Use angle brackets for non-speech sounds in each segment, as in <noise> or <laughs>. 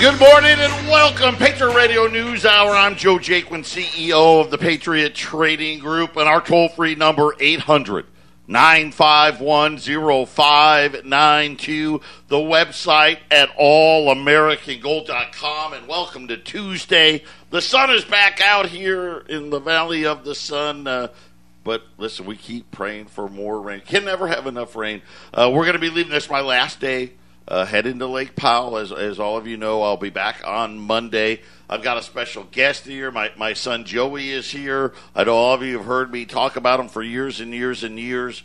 Good morning and welcome. Patriot Radio News Hour. I'm Joe Jaquin, CEO of the Patriot Trading Group, and our toll free number 800 951 0592. The website at allamericangold.com. And welcome to Tuesday. The sun is back out here in the Valley of the Sun. Uh, but listen, we keep praying for more rain. Can never have enough rain. Uh, we're going to be leaving this my last day uh, heading to Lake Powell. As, as all of you know, I'll be back on Monday. I've got a special guest here. My, my son Joey is here. I know all of you have heard me talk about him for years and years and years.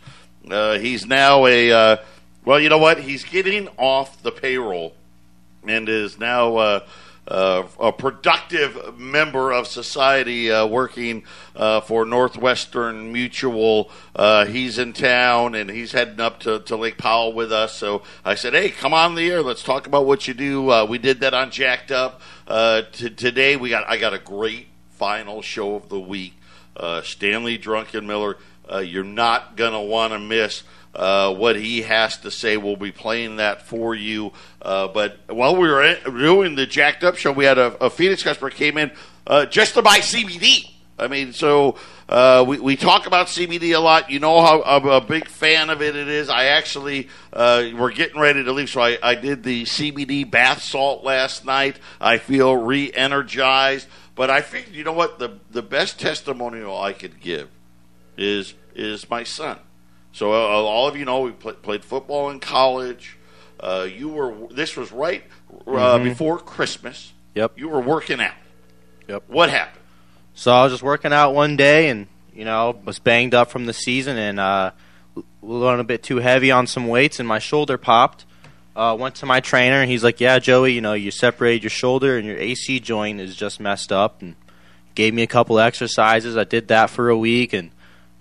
Uh, he's now a, uh, well, you know what? He's getting off the payroll and is now uh, a productive member of society uh, working uh, for Northwestern Mutual. Uh, he's in town and he's heading up to, to Lake Powell with us. So I said, hey, come on the air. Let's talk about what you do. Uh, we did that on Jacked Up. Uh, t- today we got I got a great final show of the week. Stanley Druckenmiller. you're not going to want to miss uh, what he has to say. We'll be playing that for you. Uh, but while we were doing the Jacked Up show, we had a, a Phoenix customer came in uh, just to buy CBD. I mean, so uh, we, we talk about CBD a lot. You know how I'm a big fan of it. It is. I actually uh, we're getting ready to leave, so I, I did the CBD bath salt last night. I feel re-energized. But I figured, you know what? The the best testimonial I could give is is my son. So uh, all of you know we play, played football in college. Uh, you were this was right uh, mm-hmm. before Christmas. Yep. You were working out. Yep. What happened? So I was just working out one day, and you know was banged up from the season, and uh, went a bit too heavy on some weights, and my shoulder popped. Uh, went to my trainer, and he's like, "Yeah, Joey, you know you separated your shoulder, and your AC joint is just messed up." And gave me a couple exercises. I did that for a week, and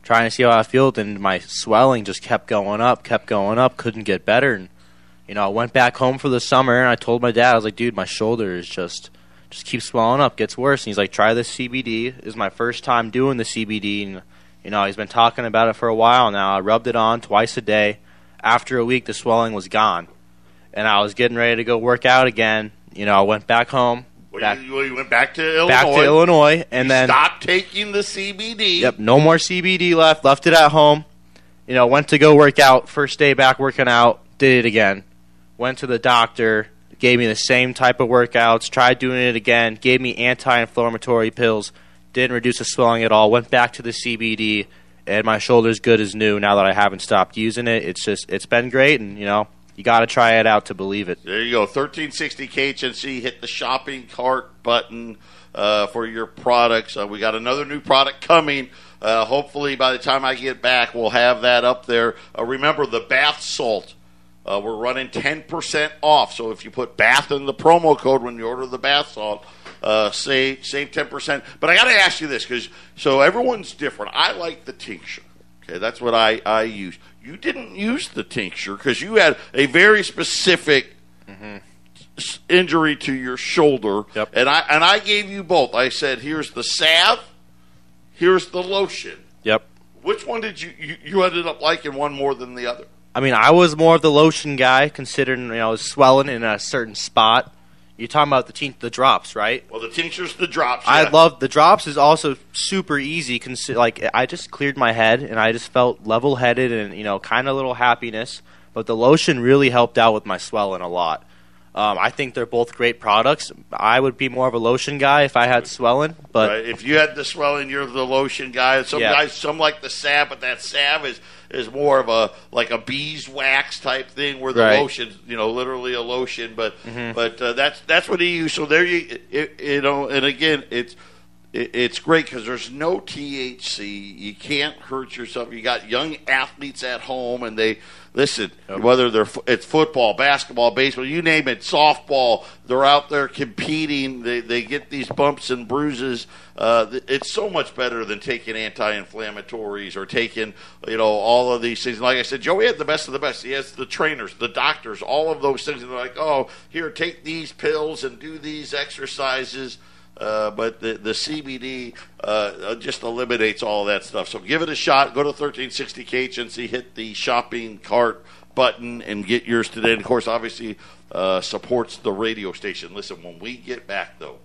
trying to see how I felt, and my swelling just kept going up, kept going up, couldn't get better. And you know, I went back home for the summer, and I told my dad, I was like, "Dude, my shoulder is just just keeps swelling up, gets worse." And he's like, "Try this CBD." This is my first time doing the CBD, and you know, he's been talking about it for a while now. I rubbed it on twice a day. After a week, the swelling was gone, and I was getting ready to go work out again. You know, I went back home, Back, you, you, went back to Illinois. Back to Illinois, and you then stopped taking the CBD. Yep, no more CBD left. Left it at home. You know, went to go work out. First day back working out, did it again. Went to the doctor, gave me the same type of workouts. Tried doing it again. Gave me anti-inflammatory pills. Didn't reduce the swelling at all. Went back to the CBD, and my shoulder's good as new now that I haven't stopped using it. It's just it's been great, and you know you got to try it out to believe it. There you go. 1360 KHNC. Hit the shopping cart button uh, for your products. Uh, we got another new product coming. Uh, hopefully, by the time I get back, we'll have that up there. Uh, remember the bath salt. Uh, we're running 10% off. So if you put bath in the promo code when you order the bath salt, uh, save save 10%. But I got to ask you this because so everyone's different. I like the tincture. Okay, that's what I, I use you didn't use the tincture because you had a very specific mm-hmm. injury to your shoulder, yep. and I and I gave you both. I said, "Here's the salve, here's the lotion." Yep. Which one did you, you you ended up liking one more than the other? I mean, I was more of the lotion guy, considering you know I was swelling in a certain spot. You're talking about the te- the drops, right? Well, the tincture's the drops. Yeah. I love the drops. Is also super easy. Consi- like I just cleared my head and I just felt level headed and you know kind of little happiness. But the lotion really helped out with my swelling a lot. Um, I think they're both great products. I would be more of a lotion guy if I had swelling, but right. if you had the swelling, you're the lotion guy. Some yeah. guys, some like the salve, but that salve is is more of a like a beeswax type thing, where the right. lotion, you know, literally a lotion. But mm-hmm. but uh, that's that's what he used. So there you it, you know, and again, it's it's great because there's no THC. You can't hurt yourself. You got young athletes at home, and they listen. Yep. Whether they're it's football, basketball, baseball, you name it, softball, they're out there competing. They they get these bumps and bruises. Uh, it's so much better than taking anti-inflammatories or taking you know all of these things. Like I said, Joey had the best of the best. He has the trainers, the doctors, all of those things. And they're like, oh, here, take these pills and do these exercises. Uh, but the, the CBD uh, just eliminates all that stuff. So give it a shot. Go to 1360 KHNC, hit the shopping cart button, and get yours today. And of course, obviously, uh, supports the radio station. Listen, when we get back, though,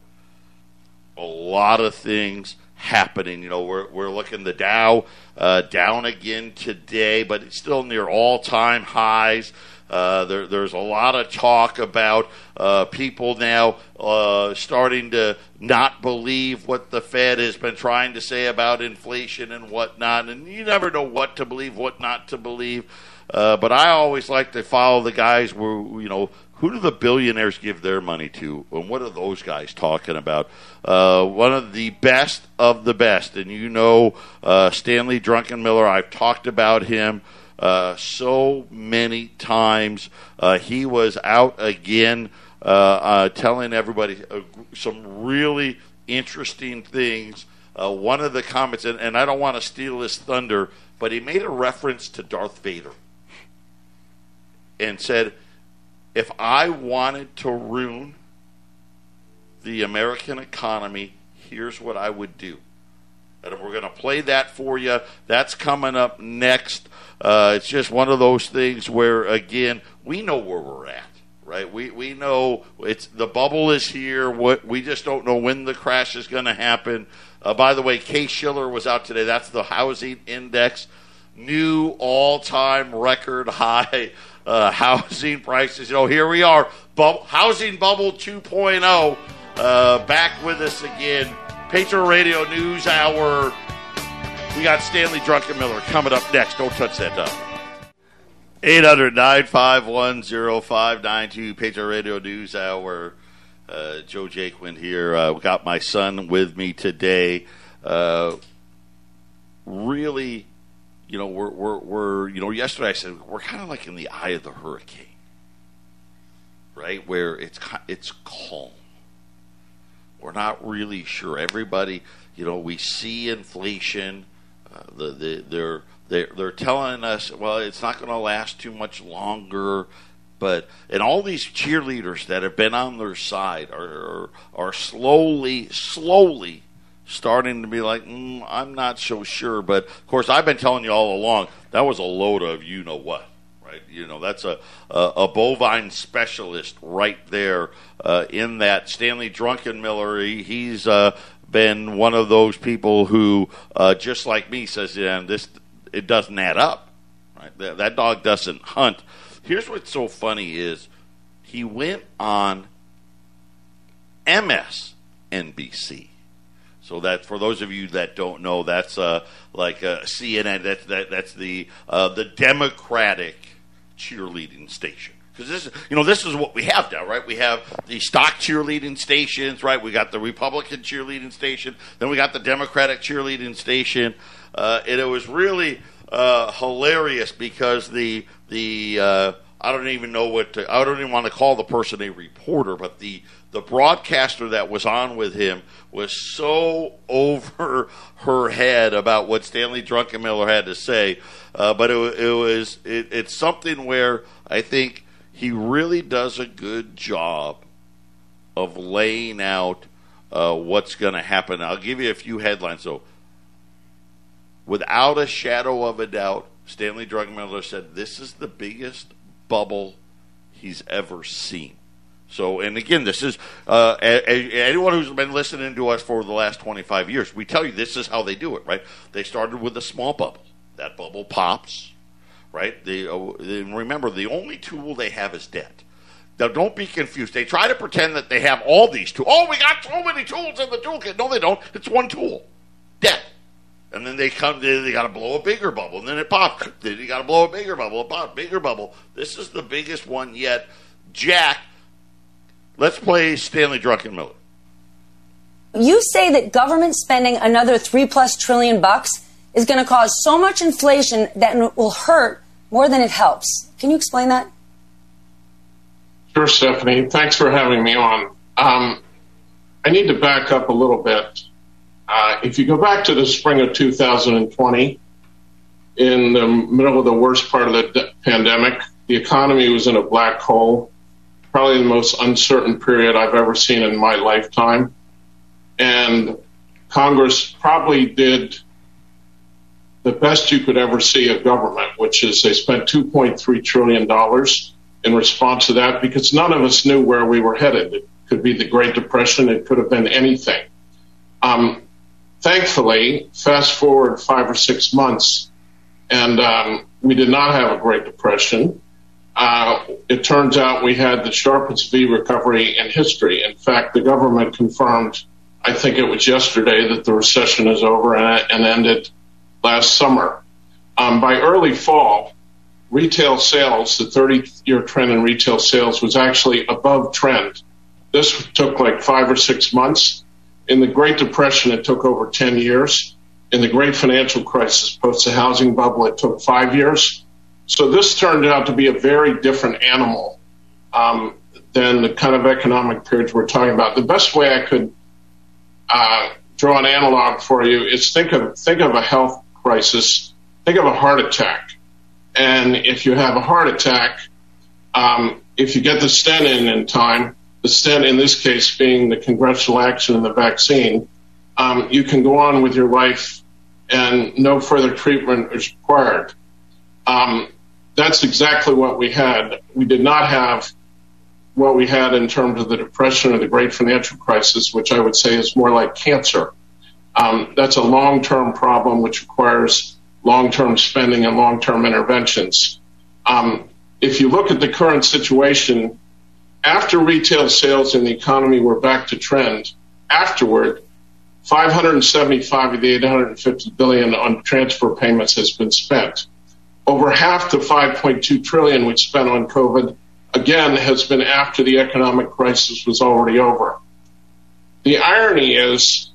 a lot of things happening. You know, we're, we're looking the Dow uh, down again today, but it's still near all time highs. Uh, there, there's a lot of talk about uh, people now uh, starting to not believe what the Fed has been trying to say about inflation and whatnot. And you never know what to believe, what not to believe. Uh, but I always like to follow the guys where you know who do the billionaires give their money to, and what are those guys talking about? Uh, one of the best of the best, and you know uh, Stanley Druckenmiller. I've talked about him uh, so many times. Uh, he was out again, uh, uh, telling everybody some really interesting things. one of the comments, and, and I don't want to steal his thunder, but he made a reference to Darth Vader and said, if I wanted to ruin the American economy, here's what I would do. And we're going to play that for you. That's coming up next. Uh, it's just one of those things where, again, we know where we're at, right? We we know it's the bubble is here. What we just don't know when the crash is going to happen. Uh, by the way, Case-Shiller was out today. That's the housing index, new all-time record high uh, housing prices. You know, here we are, bu- housing bubble 2.0, uh, back with us again. Patriot Radio News Hour. We got Stanley Druckenmiller coming up next. Don't touch that dial. 800 951 0592, Patriot Radio News Hour. Uh, Joe Jaquin here. Uh, got my son with me today. Uh, really you know, we're, we're, we're, you know, yesterday I said we're kind of like in the eye of the hurricane, right? Where it's, it's calm. We're not really sure. Everybody, you know, we see inflation. Uh, the, the, they're, they're, telling us, well, it's not going to last too much longer. But, and all these cheerleaders that have been on their side are, are, are slowly, slowly starting to be like, mm, I'm not so sure. But of course, I've been telling you all along that was a load of you know what, right? You know, that's a a, a bovine specialist right there uh, in that. Stanley Druckenmiller, he, he's uh, been one of those people who, uh, just like me, says, yeah, this it doesn't add up. Right? That, that dog doesn't hunt. Here's what's so funny is he went on MSNBC so that for those of you that don't know, that's uh, like uh, CNN. That's that, that's the uh, the Democratic cheerleading station. Because this, is you know, this is what we have now, right? We have the stock cheerleading stations, right? We got the Republican cheerleading station, then we got the Democratic cheerleading station, uh, and it was really uh, hilarious because the the uh, I don't even know what to, I don't even want to call the person a reporter, but the the broadcaster that was on with him was so <laughs> over her head about what Stanley Druckenmiller had to say. Uh, but it, it was it, it's something where I think he really does a good job of laying out uh, what's going to happen. I'll give you a few headlines. So, without a shadow of a doubt, Stanley Druckenmiller said this is the biggest bubble he's ever seen. So, and again, this is uh, anyone who's been listening to us for the last 25 years. We tell you this is how they do it, right? They started with a small bubble. That bubble pops, right? They, uh, remember, the only tool they have is debt. Now, don't be confused. They try to pretend that they have all these tools. Oh, we got so many tools in the toolkit. No, they don't. It's one tool, debt. And then they come, they, they got to blow a bigger bubble, and then it pops. <laughs> Then you got to blow a bigger bubble, a bigger bubble. This is the biggest one yet. Jack Let's play Stanley Druckenmiller. You say that government spending another three plus trillion bucks is going to cause so much inflation that it will hurt more than it helps. Can you explain that? Sure, Stephanie. Thanks for having me on. Um, I need to back up a little bit. Uh, if you go back to the spring of 2020, in the middle of the worst part of the pandemic, the economy was in a black hole probably the most uncertain period I've ever seen in my lifetime. And Congress probably did the best you could ever see of government, which is they spent $2.3 trillion in response to that because none of us knew where we were headed. It could be the Great Depression, it could have been anything. Um, thankfully, fast forward five or six months, and um, we did not have a Great Depression. Uh, it turns out we had the sharpest V recovery in history. In fact, the government confirmed, I think it was yesterday, that the recession is over and, and ended last summer. Um, by early fall, retail sales, the 30 year trend in retail sales was actually above trend. This took like five or six months. In the Great Depression, it took over 10 years. In the Great Financial Crisis, post the housing bubble, it took five years. So this turned out to be a very different animal um, than the kind of economic periods we're talking about. The best way I could uh, draw an analog for you is think of think of a health crisis. Think of a heart attack and if you have a heart attack, um, if you get the stent in in time, the stent in this case being the congressional action and the vaccine, um, you can go on with your life and no further treatment is required. Um, that's exactly what we had. We did not have what we had in terms of the depression or the great financial crisis, which I would say is more like cancer. Um, that's a long term problem which requires long-term spending and long-term interventions. Um, if you look at the current situation, after retail sales in the economy were back to trend, afterward, 575 of the 850 billion on transfer payments has been spent. Over half the 5.2 trillion we spent on COVID, again, has been after the economic crisis was already over. The irony is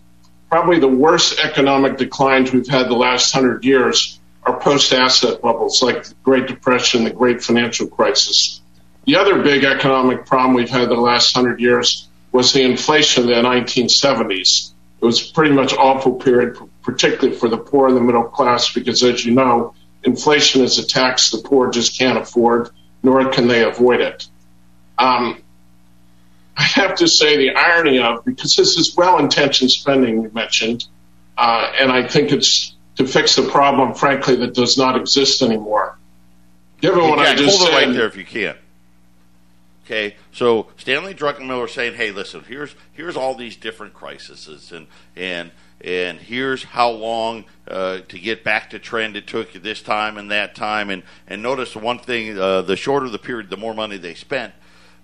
probably the worst economic declines we've had the last hundred years are post-asset bubbles like the Great Depression, the Great Financial Crisis. The other big economic problem we've had the last hundred years was the inflation of the 1970s. It was pretty much awful period, particularly for the poor and the middle class, because as you know, inflation is a tax the poor just can't afford, nor can they avoid it. Um, I have to say the irony of because this is well-intentioned spending we mentioned, uh, and I think it's to fix the problem, frankly, that does not exist anymore. Given what I just hold said, it right there if you can. Okay, so Stanley Druckenmiller saying, "Hey, listen, here's here's all these different crises, and and and here's how long uh, to get back to trend it took you this time and that time, and and notice one thing: uh, the shorter the period, the more money they spent,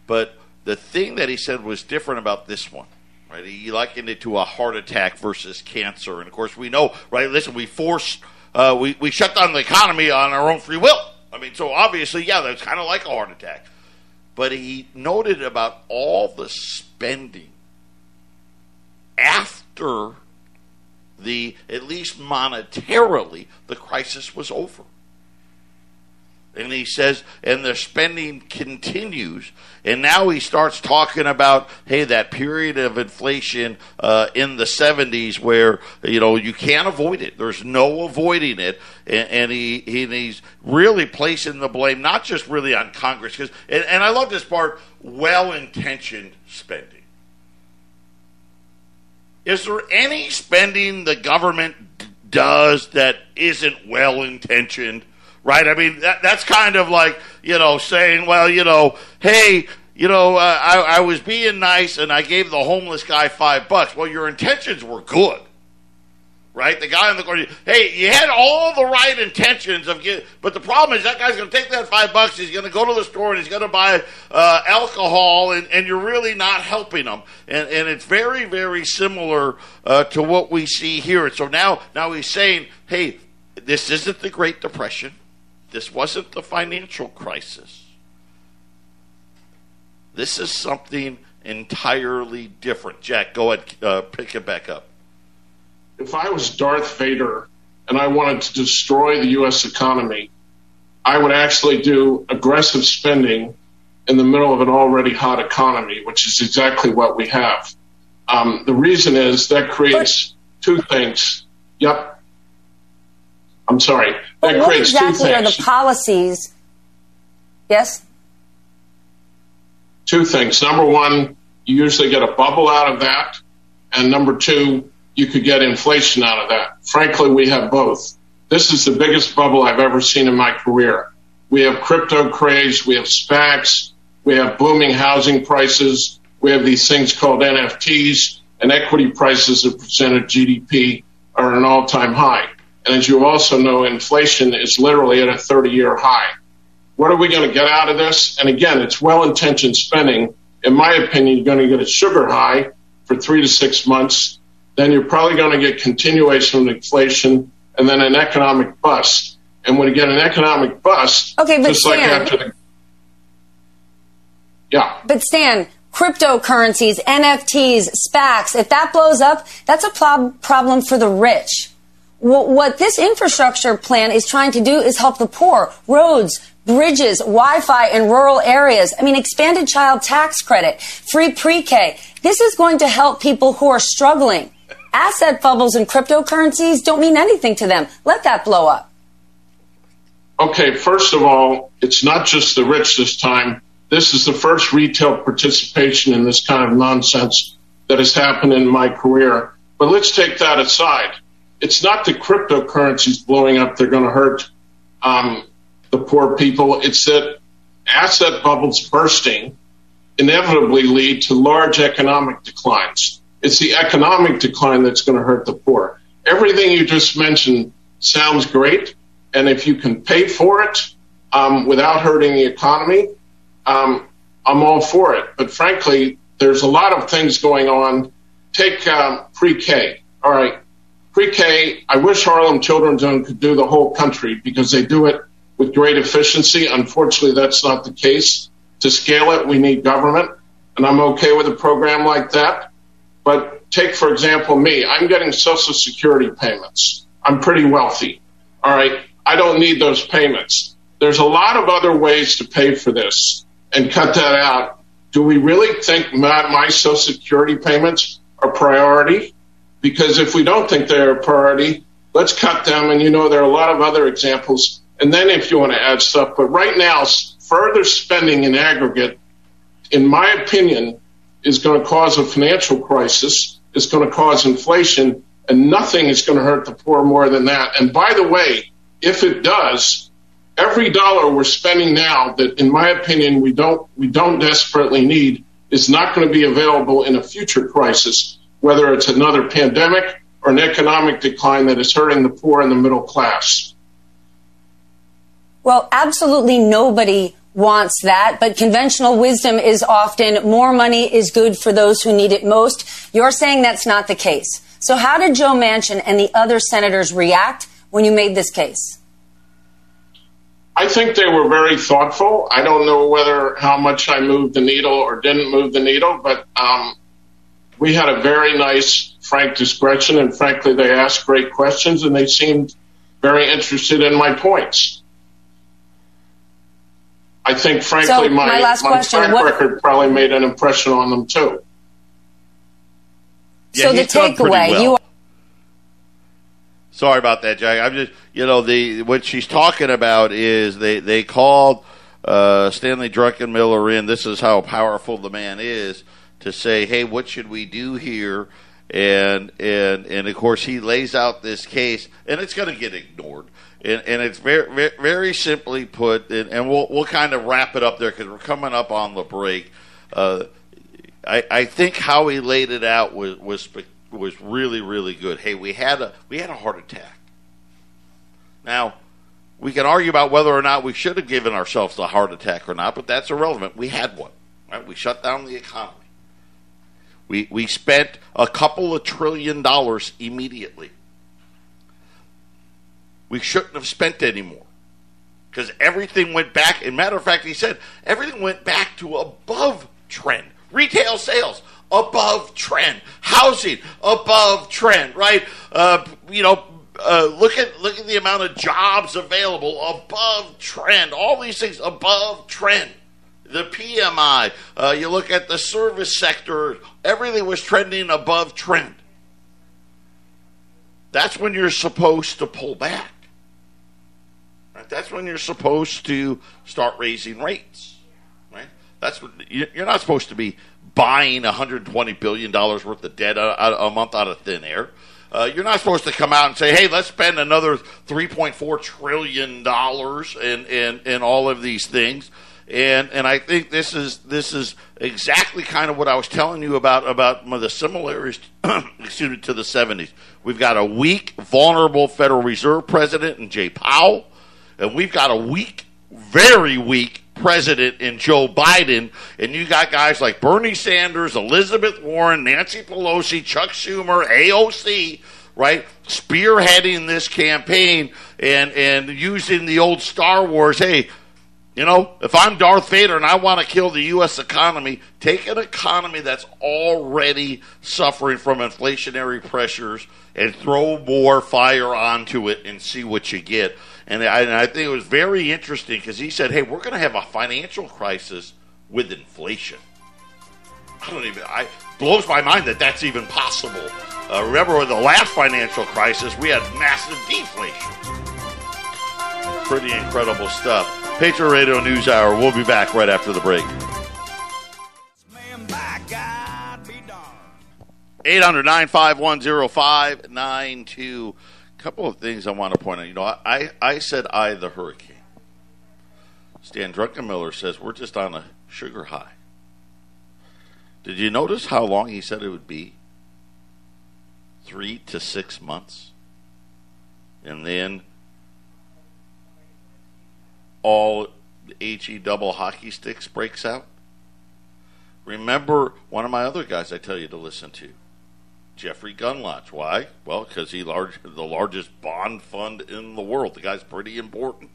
but the thing that he said was different about this one, right? He likened it to a heart attack versus cancer, and of course we know, right? Listen, we forced, uh, we we shut down the economy on our own free will. I mean, so obviously, yeah, that's kind of like a heart attack. But he noted about all the spending after the, at least monetarily, the crisis was over. And he says, and the spending continues. And now he starts talking about, hey, that period of inflation uh, in the 70s where, you know, you can't avoid it. There's no avoiding it. And, and he, he and he's really placing the blame, not just really on Congress, because, and, and I love this part, well intentioned spending. Is there any spending the government does that isn't well intentioned? Right? I mean, that, that's kind of like, you know, saying, well, you know, hey, you know, uh, I, I was being nice and I gave the homeless guy five bucks. Well, your intentions were good, right? The guy in the corner, hey, you had all the right intentions of getting, but the problem is that guy's going to take that five bucks. He's going to go to the store and he's going to buy uh, alcohol, and, and you're really not helping him. And, and it's very, very similar uh, to what we see here. So now, now he's saying, hey, this isn't the Great Depression. This wasn't the financial crisis. This is something entirely different. Jack, go ahead, uh, pick it back up. If I was Darth Vader and I wanted to destroy the U.S. economy, I would actually do aggressive spending in the middle of an already hot economy, which is exactly what we have. Um, the reason is that creates two things. Yep. I'm sorry. But what exactly are the policies? Yes? Two things. Number one, you usually get a bubble out of that. And number two, you could get inflation out of that. Frankly, we have both. This is the biggest bubble I've ever seen in my career. We have crypto craze. We have SPACs. We have booming housing prices. We have these things called NFTs and equity prices as a percent of GDP are an all time high. And as you also know, inflation is literally at a 30 year high. What are we going to get out of this? And again, it's well intentioned spending. In my opinion, you're going to get a sugar high for three to six months. Then you're probably going to get continuation of inflation and then an economic bust. And when you get an economic bust, okay, but just Stan, like after the. Yeah. But Stan, cryptocurrencies, NFTs, SPACs, if that blows up, that's a prob- problem for the rich. What this infrastructure plan is trying to do is help the poor, roads, bridges, Wi-Fi in rural areas. I mean, expanded child tax credit, free pre-K. This is going to help people who are struggling. Asset bubbles and cryptocurrencies don't mean anything to them. Let that blow up. Okay, first of all, it's not just the rich this time. This is the first retail participation in this kind of nonsense that has happened in my career. But let's take that aside. It's not the cryptocurrencies blowing up they're going to hurt um, the poor people. It's that asset bubbles bursting inevitably lead to large economic declines. It's the economic decline that's going to hurt the poor. Everything you just mentioned sounds great. And if you can pay for it um, without hurting the economy, um, I'm all for it. But frankly, there's a lot of things going on. Take um, pre-K. All right, pre-K. I wish Harlem Children's Zone could do the whole country because they do it with great efficiency. Unfortunately, that's not the case. To scale it, we need government, and I'm okay with a program like that. But take, for example, me. I'm getting Social Security payments. I'm pretty wealthy. All right. I don't need those payments. There's a lot of other ways to pay for this and cut that out. Do we really think my, my Social Security payments are priority? Because if we don't think they're a priority, let's cut them. And you know, there are a lot of other examples. And then if you want to add stuff, but right now, further spending in aggregate, in my opinion, is going to cause a financial crisis. It's going to cause inflation and nothing is going to hurt the poor more than that. And by the way, if it does, every dollar we're spending now that, in my opinion, we don't we don't desperately need is not going to be available in a future crisis, whether it's another pandemic or an economic decline that is hurting the poor and the middle class. Well, absolutely nobody wants that, but conventional wisdom is often more money is good for those who need it most. You're saying that's not the case. So how did Joe Manchin and the other senators react when you made this case? I think they were very thoughtful. I don't know whether how much I moved the needle or didn't move the needle, but um, we had a very nice, frank discussion, and frankly, they asked great questions, and they seemed very interested in my points. I think, frankly, so my, my, last my question, track what, record probably made an impression on them too. Yeah, so the he's done pretty takeaway, well. you are Sorry about that, Jack. I'm just, you know, the what she's talking about is they they called uh, Stanley Druckenmiller in. This is how powerful the man is to say, hey, what should we do here? And and and of course he lays out this case, and it's going to get ignored. And, and it's very, very, simply put, and, and we'll we'll kind of wrap it up there because we're coming up on the break. Uh, I, I think how he laid it out was was was really really good. Hey, we had a we had a heart attack. Now, we can argue about whether or not we should have given ourselves a heart attack or not, but that's irrelevant. We had one. Right? We shut down the economy. We we spent a couple of trillion dollars immediately. We shouldn't have spent any more because everything went back. And matter of fact, he said everything went back to above trend. Retail sales above trend. Housing above trend, right? Uh, you know, uh, look at look at the amount of jobs available above trend. All these things above trend. The PMI. Uh, you look at the service sector. Everything was trending above trend. That's when you're supposed to pull back. Right? That's when you're supposed to start raising rates. Right? That's what you're not supposed to be buying 120 billion dollars worth of debt a, a, month out of thin air. Uh, you're not supposed to come out and say, "Hey, let's spend another 3.4 trillion dollars in, in in all of these things." And and I think this is this is exactly kind of what I was telling you about about the similarities, <clears throat> excuse me, to the 70s. We've got a weak, vulnerable Federal Reserve president in Jay Powell, and we've got a weak, very weak president in Joe Biden, and you got guys like Bernie Sanders, Elizabeth Warren, Nancy Pelosi, Chuck Schumer, AOC, right, spearheading this campaign and and using the old Star Wars. Hey, you know, if I'm Darth Vader and I want to kill the U.S. economy, take an economy that's already suffering from inflationary pressures and throw more fire onto it and see what you get. And I, and I think it was very interesting because he said, "Hey, we're going to have a financial crisis with inflation." I don't even. I blows my mind that that's even possible. Uh, remember, with the last financial crisis, we had massive deflation. Pretty incredible stuff. Patriot Radio News Hour. We'll be back right after the break. 800 951 couple of things I want to point out. You know, I, I said I the hurricane. Stan Druckenmiller says we're just on a sugar high. Did you notice how long he said it would be? Three to six months. And then all HE double hockey sticks breaks out. Remember one of my other guys I tell you to listen to. Jeffrey Gundlach. Why? Well, because he's large, the largest bond fund in the world. The guy's pretty important.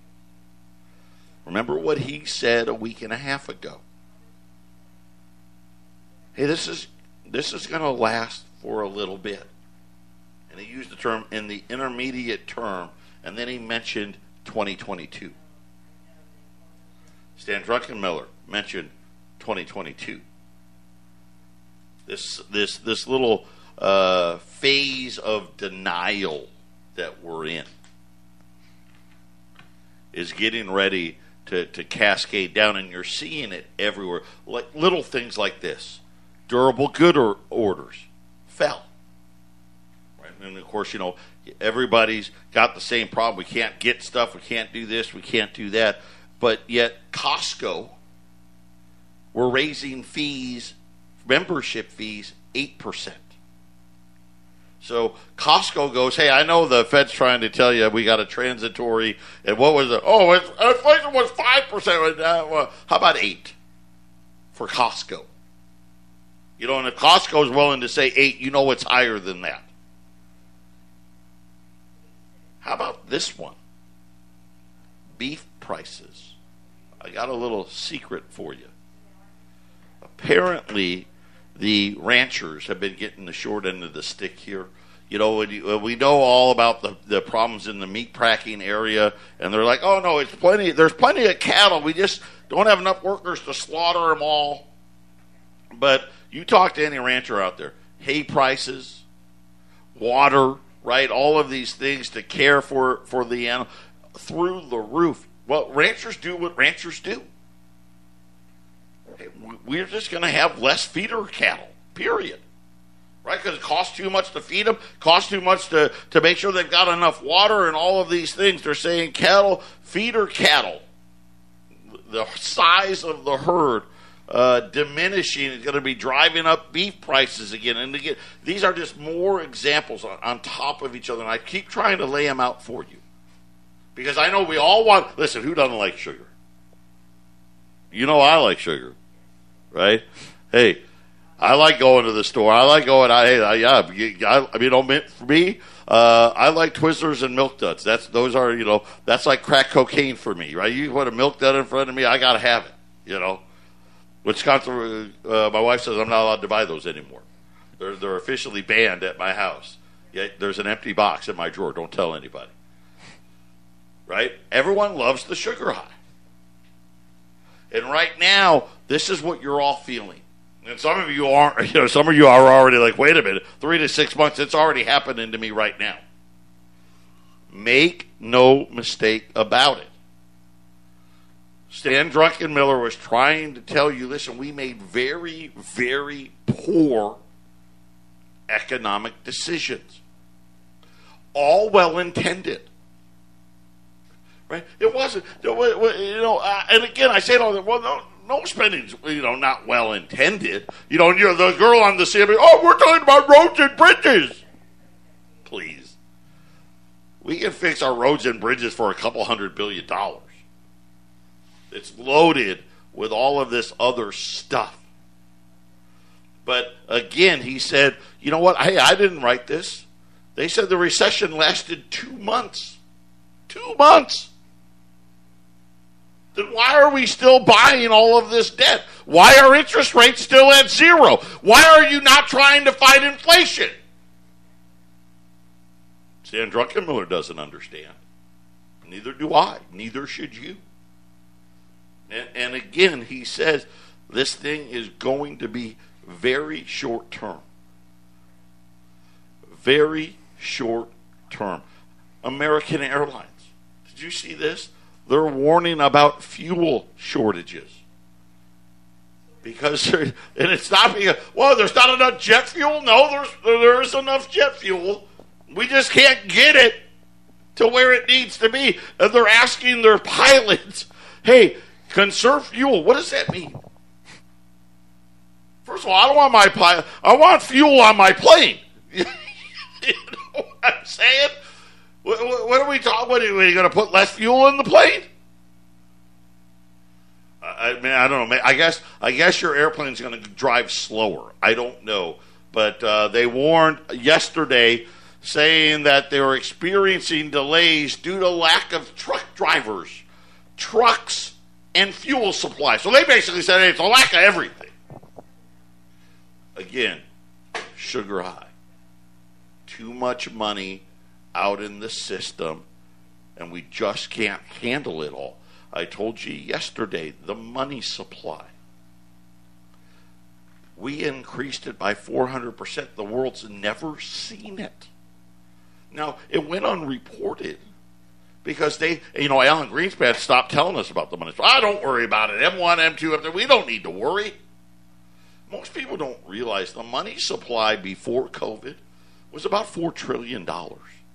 Remember what he said a week and a half ago. Hey, this is this is going to last for a little bit. And he used the term in the intermediate term, and then he mentioned 2022. Stan Druckenmiller mentioned 2022. This this this little uh, phase of denial that we're in is getting ready to, to cascade down, and you're seeing it everywhere. Like little things like this durable good or orders fell. Right? And of course, you know, everybody's got the same problem. We can't get stuff, we can't do this, we can't do that. But yet, Costco, we're raising fees, membership fees, 8%. So Costco goes, hey, I know the Fed's trying to tell you we got a transitory, and what was it? Oh, inflation was five percent. Uh, how about eight for Costco? You know, and if Costco is willing to say eight, you know it's higher than that. How about this one? Beef prices. I got a little secret for you. Apparently, the ranchers have been getting the short end of the stick here. You know, we know all about the, the problems in the meat packing area, and they're like, "Oh no, it's plenty. There's plenty of cattle. We just don't have enough workers to slaughter them all." But you talk to any rancher out there, hay prices, water, right? All of these things to care for for the animal through the roof. Well, ranchers do what ranchers do we're just going to have less feeder cattle, period. Right? Because it costs too much to feed them, costs too much to, to make sure they've got enough water and all of these things. They're saying cattle, feeder cattle, the size of the herd uh, diminishing is going to be driving up beef prices again. And again, these are just more examples on, on top of each other. And I keep trying to lay them out for you. Because I know we all want, listen, who doesn't like sugar? You know I like sugar right? Hey, I like going to the store. I like going. I, I. I, I mean, you know, for me, uh, I like Twizzlers and Milk Duds. That's those are you know that's like crack cocaine for me, right? You put a Milk Dud in front of me, I gotta have it. You know, Wisconsin. Uh, my wife says I'm not allowed to buy those anymore. They're they're officially banned at my house. Yet there's an empty box in my drawer. Don't tell anybody. Right? Everyone loves the sugar high. And right now, this is what you're all feeling. And some of you aren't, <laughs> you know, some of you are already like, wait a minute, three to six months, it's already happening to me right now. Make no mistake about it. Stan Druckenmiller was trying to tell you listen, we made very, very poor economic decisions. all well intended. Right? It wasn't, you know, uh, and again, I say it all the well, no, no spending's, you know, not well intended. You know, you're the girl on the CB, oh, we're talking about roads and bridges. Please. We can fix our roads and bridges for a couple hundred billion dollars. It's loaded with all of this other stuff. But again, he said, you know what? Hey, I didn't write this. They said the recession lasted two months. Two months. Then why are we still buying all of this debt? Why are interest rates still at zero? Why are you not trying to fight inflation? Stan Druckenmiller doesn't understand. Neither do I. Neither should you. And, and again, he says this thing is going to be very short term. Very short term. American Airlines. Did you see this? They're warning about fuel shortages. Because and it's not because well, there's not enough jet fuel. No, there's there's enough jet fuel. We just can't get it to where it needs to be. And they're asking their pilots, "Hey, conserve fuel. What does that mean?" First of all, I don't want my pilot. I want fuel on my plane. <laughs> you know what I'm saying? What, are we talking? What are you, going to put less fuel in the plane? I mean, I don't know. I guess I guess your airplane's going to drive slower. I don't know, but uh, they warned yesterday, saying that they were experiencing delays due to lack of truck drivers, trucks, and fuel supply. So they basically said hey, it's a lack of everything. Again, sugar high. Too much money out in the system, and we just can't handle it all. I told you yesterday the money supply. We increased it by 400%. The world's never seen it. Now, it went unreported because they, you know, Alan Greenspan stopped telling us about the money. I don't worry about it. M1, M2, M3, we don't need to worry. Most people don't realize the money supply before COVID was about $4 trillion.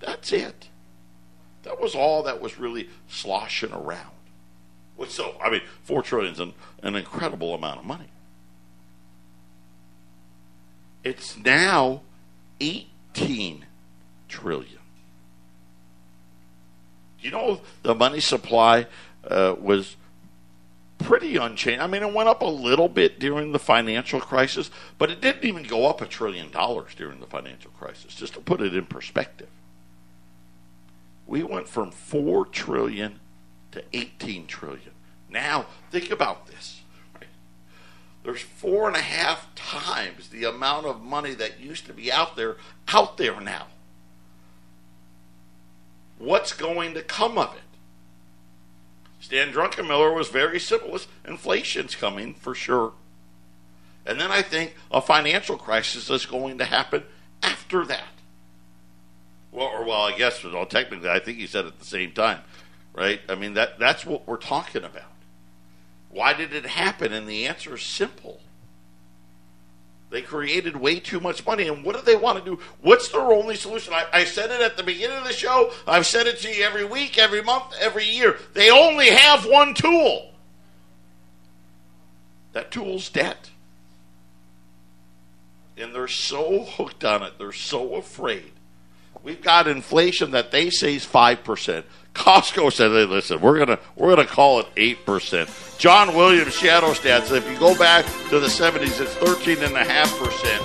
That's it. That was all that was really sloshing around. So, I mean, 4 trillion is an, an incredible amount of money. It's now 18 trillion. You know, the money supply uh, was pretty unchanged. I mean, it went up a little bit during the financial crisis, but it didn't even go up a trillion dollars during the financial crisis, just to put it in perspective. We went from 4 trillion to 18 trillion. Now, think about this. There's four and a half times the amount of money that used to be out there out there now. What's going to come of it? Stan Druckenmiller was very simple. Inflation's coming for sure. And then I think a financial crisis is going to happen after that. Well, or well, I guess well, technically, I think he said at the same time, right? I mean that that's what we're talking about. Why did it happen? And the answer is simple. They created way too much money. And what do they want to do? What's their only solution? I, I, said it at the beginning of the show. I've said it to you every week, every month, every year. They only have one tool. That tool's debt. And they're so hooked on it, they're so afraid. We've got inflation that they say is 5%. Costco said, hey, listen, we're gonna we're gonna call it eight percent. John Williams shadow stats. If you go back to the seventies, it's thirteen and a half percent,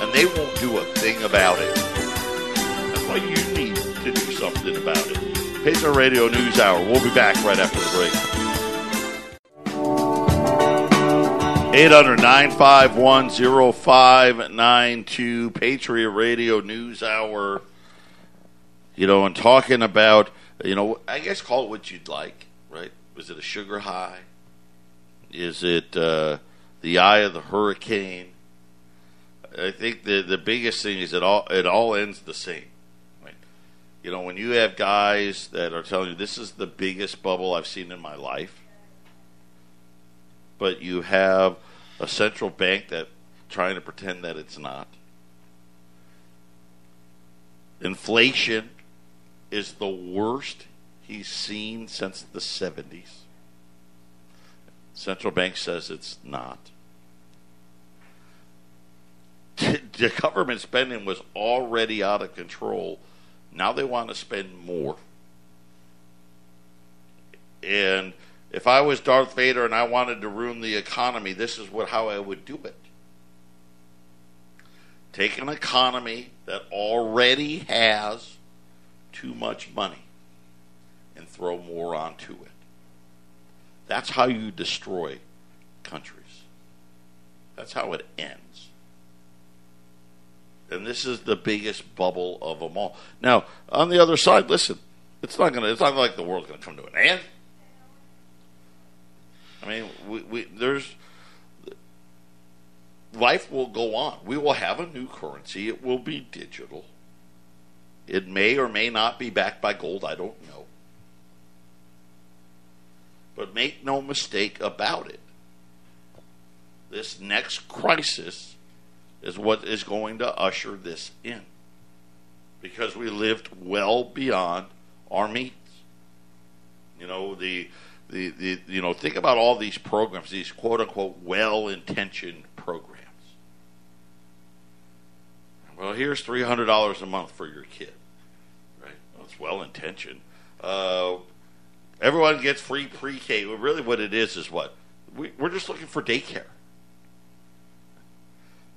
and they won't do a thing about it. That's why you need to do something about it. Patriot Radio News Hour. We'll be back right after the break. 800 951 0592 Patriot Radio News Hour. You know, and talking about you know, I guess call it what you'd like, right? Was it a sugar high? Is it uh, the eye of the hurricane? I think the the biggest thing is it all it all ends the same. Right? You know, when you have guys that are telling you this is the biggest bubble I've seen in my life, but you have a central bank that trying to pretend that it's not. inflation is the worst he's seen since the 70s. Central bank says it's not. <laughs> The government spending was already out of control. Now they want to spend more. And if I was Darth Vader and I wanted to ruin the economy, this is what how I would do it. Take an economy that already has too much money and throw more onto it. That's how you destroy countries. That's how it ends. And this is the biggest bubble of them all. Now, on the other side, listen, it's not gonna it's not like the world's gonna come to an end. I mean, we, we there's life will go on. We will have a new currency. It will be digital. It may or may not be backed by gold. I don't know. But make no mistake about it. This next crisis is what is going to usher this in. Because we lived well beyond our means. You know, the, the, the you know, think about all these programs, these quote unquote well intentioned programs. Well, here's three hundred dollars a month for your kid, right? Well, it's well intentioned. Uh, everyone gets free pre-K. Well, really, what it is is what we, we're just looking for daycare.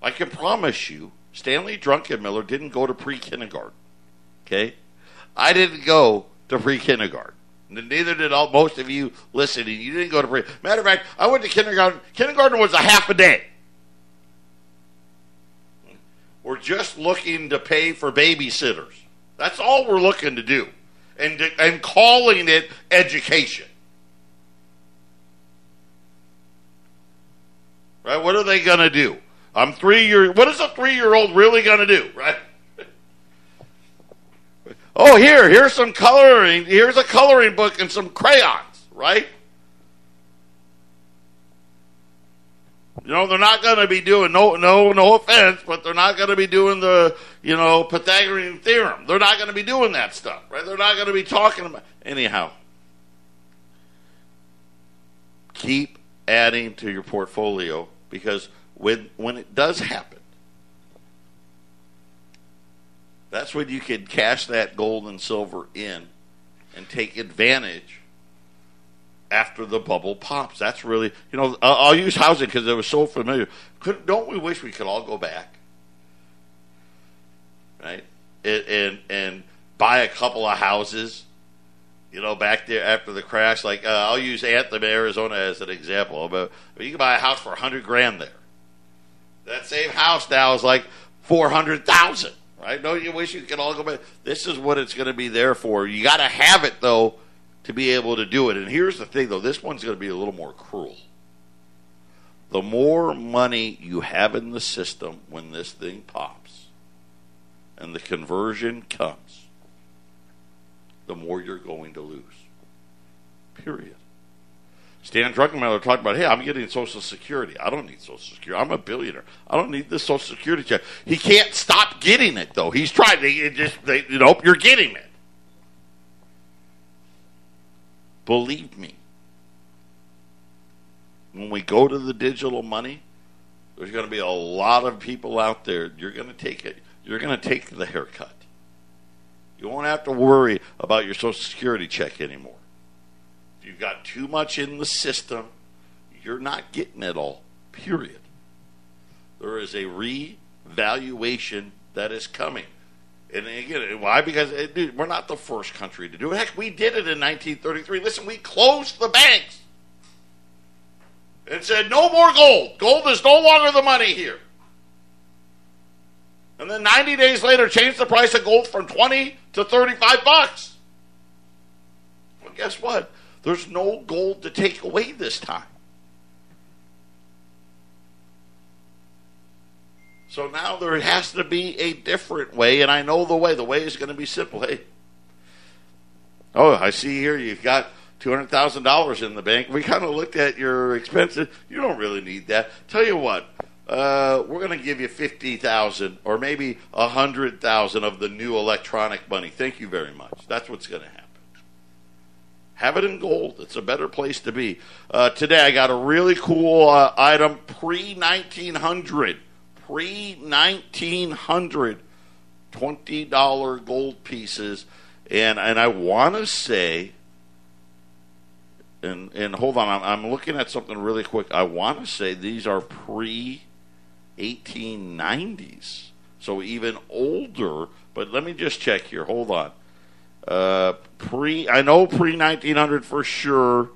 I can promise you, Stanley Druckenmiller didn't go to pre-kindergarten. Okay, I didn't go to pre-kindergarten. Neither did all most of you listening. You didn't go to pre. Matter of fact, I went to kindergarten. Kindergarten was a half a day. We're just looking to pay for babysitters. That's all we're looking to do. And, and calling it education. Right? What are they going to do? I'm three year. What is a three year old really going to do? Right? Oh, here, here's some coloring. Here's a coloring book and some crayons. Right? You know, they're not going to be doing no no no offense, but they're not going to be doing the you know Pythagorean theorem. They're not going to be doing that stuff, right? They're not going to be talking about anyhow. Keep adding to your portfolio because when when it does happen, that's when you can cash that gold and silver in and take advantage after the bubble pops. That's really, you know, I'll, use housing because it was so familiar. Could, don't we wish we could all go back, right? And, and, and buy a couple of houses, you know, back there after the crash. Like uh, I'll use Anthem, Arizona, as an example. But you can buy a house for a hundred grand there. That same house now is like four hundred thousand. Right? Don't you wish you could all go back? This is what it's going to be there for. You got to have it though to be able to do it. And here's the thing, though this one's going to be a little more cruel. The more money you have in the system when this thing pops and the conversion comes, the more you're going to lose. Period. Stan Druckenmiller talked about, hey, I'm getting Social Security. I don't need Social Security. I'm a billionaire. I don't need this Social Security check. He can't stop getting it, though. He's trying to just, they, you know, you're getting it. Believe me. When we go to the digital money, there's going to be a lot of people out there. You're going to take it. You're going to take the haircut. You won't have to worry about your Social Security check anymore. You've got too much in the system, you're not getting it all. Period. There is a revaluation that is coming. And again, why? Because it, dude, we're not the first country to do it. Heck, we did it in 1933. Listen, we closed the banks and said, no more gold. Gold is no longer the money here. And then 90 days later, changed the price of gold from 20 to 35 bucks. Well, guess what? There's no gold to take away this time. So now there has to be a different way, and I know the way. The way is going to be simple. Hey, oh, I see here you've got two hundred thousand dollars in the bank. We kind of looked at your expenses. You don't really need that. Tell you what, uh, we're going to give you 50000 or maybe 100000 of the new electronic money. Thank you very much. That's what's going to happen. Have it in gold. It's a better place to be. Uh, today, I got a really cool uh, item pre 1900. Pre 1900 $20 gold pieces. And, and I want to say, and, and hold on, I'm, I'm looking at something really quick. I want to say these are pre 1890s. So even older, but let me just check here. Hold on. Uh, pre, I know pre 1900 for sure.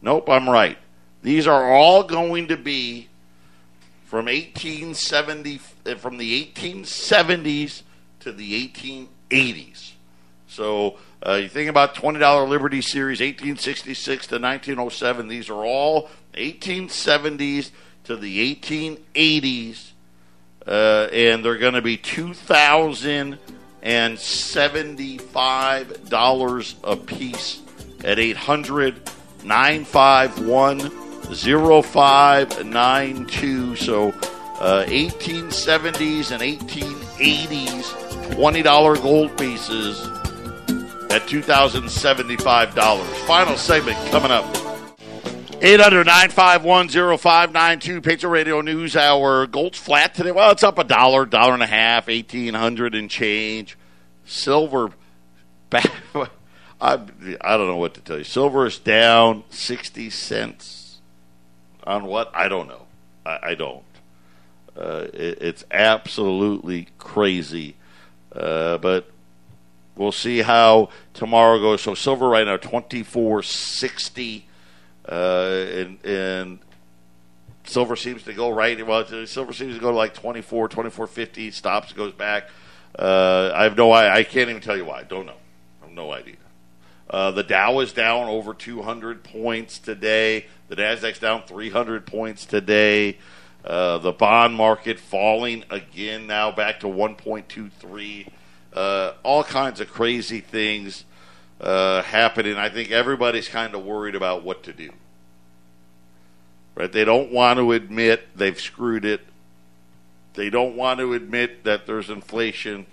Nope, I'm right. These are all going to be from 1870, uh, from the 1870s to the 1880s. So uh, you think about $20 Liberty Series, 1866 to 1907. These are all 1870s to the 1880s, uh, and they're going to be $2,075 a piece at 800 951 0592. So uh, 1870s and 1880s $20 gold pieces at $2,075. Final segment coming up. 800 951 0592, Patriot Radio News Hour. Gold's flat today. Well, it's up a dollar, dollar and a half, 1800 and change. Silver, back, <laughs> I, I don't know what to tell you. Silver is down 60 cents. On what? I don't know. I, I don't. Uh, it, it's absolutely crazy. Uh, but we'll see how tomorrow goes. So silver right now, 2460 uh, and, and silver seems to go right. Well, silver seems to go to like 24, 24.50, stops, goes back. Uh, I have no I, I can't even tell you why. I don't know. I have no idea. Uh, the Dow is down over 200 points today. The Nasdaq's down 300 points today. Uh, the bond market falling again now back to 1.23. Uh, all kinds of crazy things uh, happening. I think everybody's kind of worried about what to do. Right? They don't want to admit they've screwed it. They don't want to admit that there's inflation.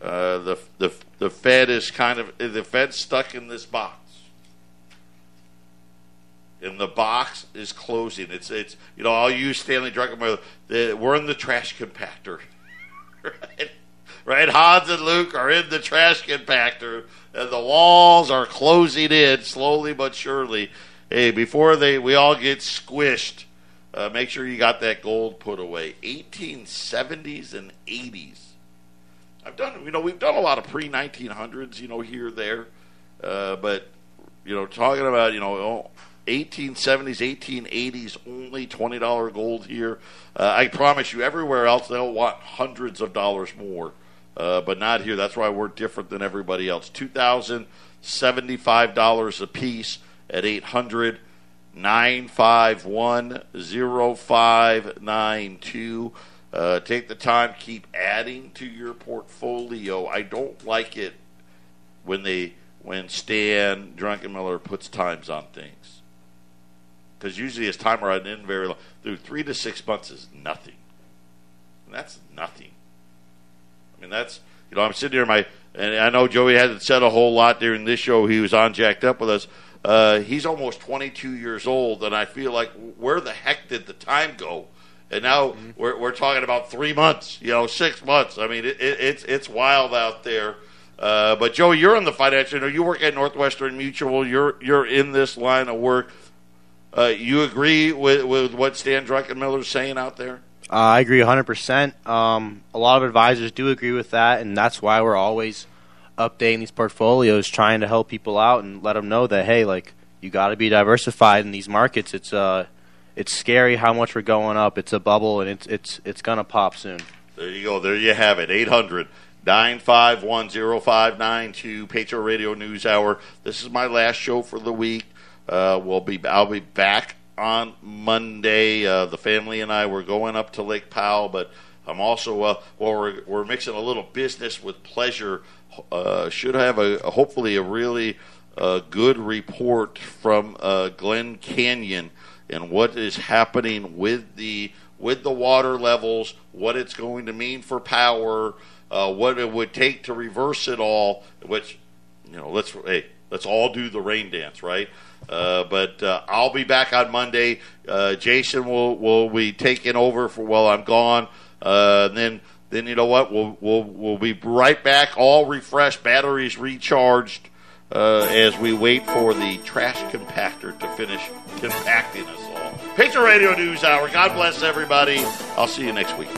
Uh, the the the Fed is kind of the Fed's stuck in this box, and the box is closing. It's it's you know I'll use Stanley Druckenmiller. We're in the trash compactor, <laughs> right? right? Hans and Luke are in the trash compactor, the walls are closing in slowly but surely. Hey, before they we all get squished, uh, make sure you got that gold put away. 1870s and 80s. I've done, you know, we've done a lot of pre 1900s, you know, here there, uh, but you know, talking about you know 1870s, 1880s, only $20 gold here. Uh, I promise you, everywhere else they'll want hundreds of dollars more uh, but not here. That's why we're different than everybody else. Two thousand seventy-five dollars a piece at eight hundred nine five one zero five nine two. Uh, take the time, keep adding to your portfolio. I don't like it when they when Stan Druckenmiller puts times on things because usually his timer on in very long. Through three to six months is nothing. That's nothing. I mean, that's you know, I'm sitting here, my and I know Joey hasn't said a whole lot during this show. He was on jacked up with us. Uh, he's almost 22 years old, and I feel like where the heck did the time go? And now mm-hmm. we're, we're talking about three months, you know, six months. I mean, it, it, it's it's wild out there. Uh, but Joey, you're in the financial. You, know, you work at Northwestern Mutual. You're you're in this line of work. Uh, you agree with with what Stan Druckenmiller's saying out there? Uh, I agree 100%. Um, a lot of advisors do agree with that, and that's why we're always updating these portfolios, trying to help people out and let them know that, hey, like, you got to be diversified in these markets. It's uh, it's scary how much we're going up. It's a bubble, and it's it's it's gonna pop soon. There you go. There you have it. 800 951 0592 Patriot Radio News Hour. This is my last show for the week. Uh, we'll be I'll be back on Monday. Uh, the family and I were going up to Lake Powell, but I'm also uh, well, we're, we're mixing a little business with pleasure. Uh, should have a, hopefully a really uh, good report from uh, Glen Canyon and what is happening with the with the water levels, what it's going to mean for power, uh, what it would take to reverse it all. Which you know, let's hey, let's all do the rain dance, right? Uh, but uh, I'll be back on Monday. Uh, Jason will will be taking over for while I'm gone. Uh, then then you know what? We'll we'll we'll be right back, all refreshed, batteries recharged, uh, as we wait for the trash compactor to finish compacting us all. Patriot Radio News Hour. God bless everybody. I'll see you next week.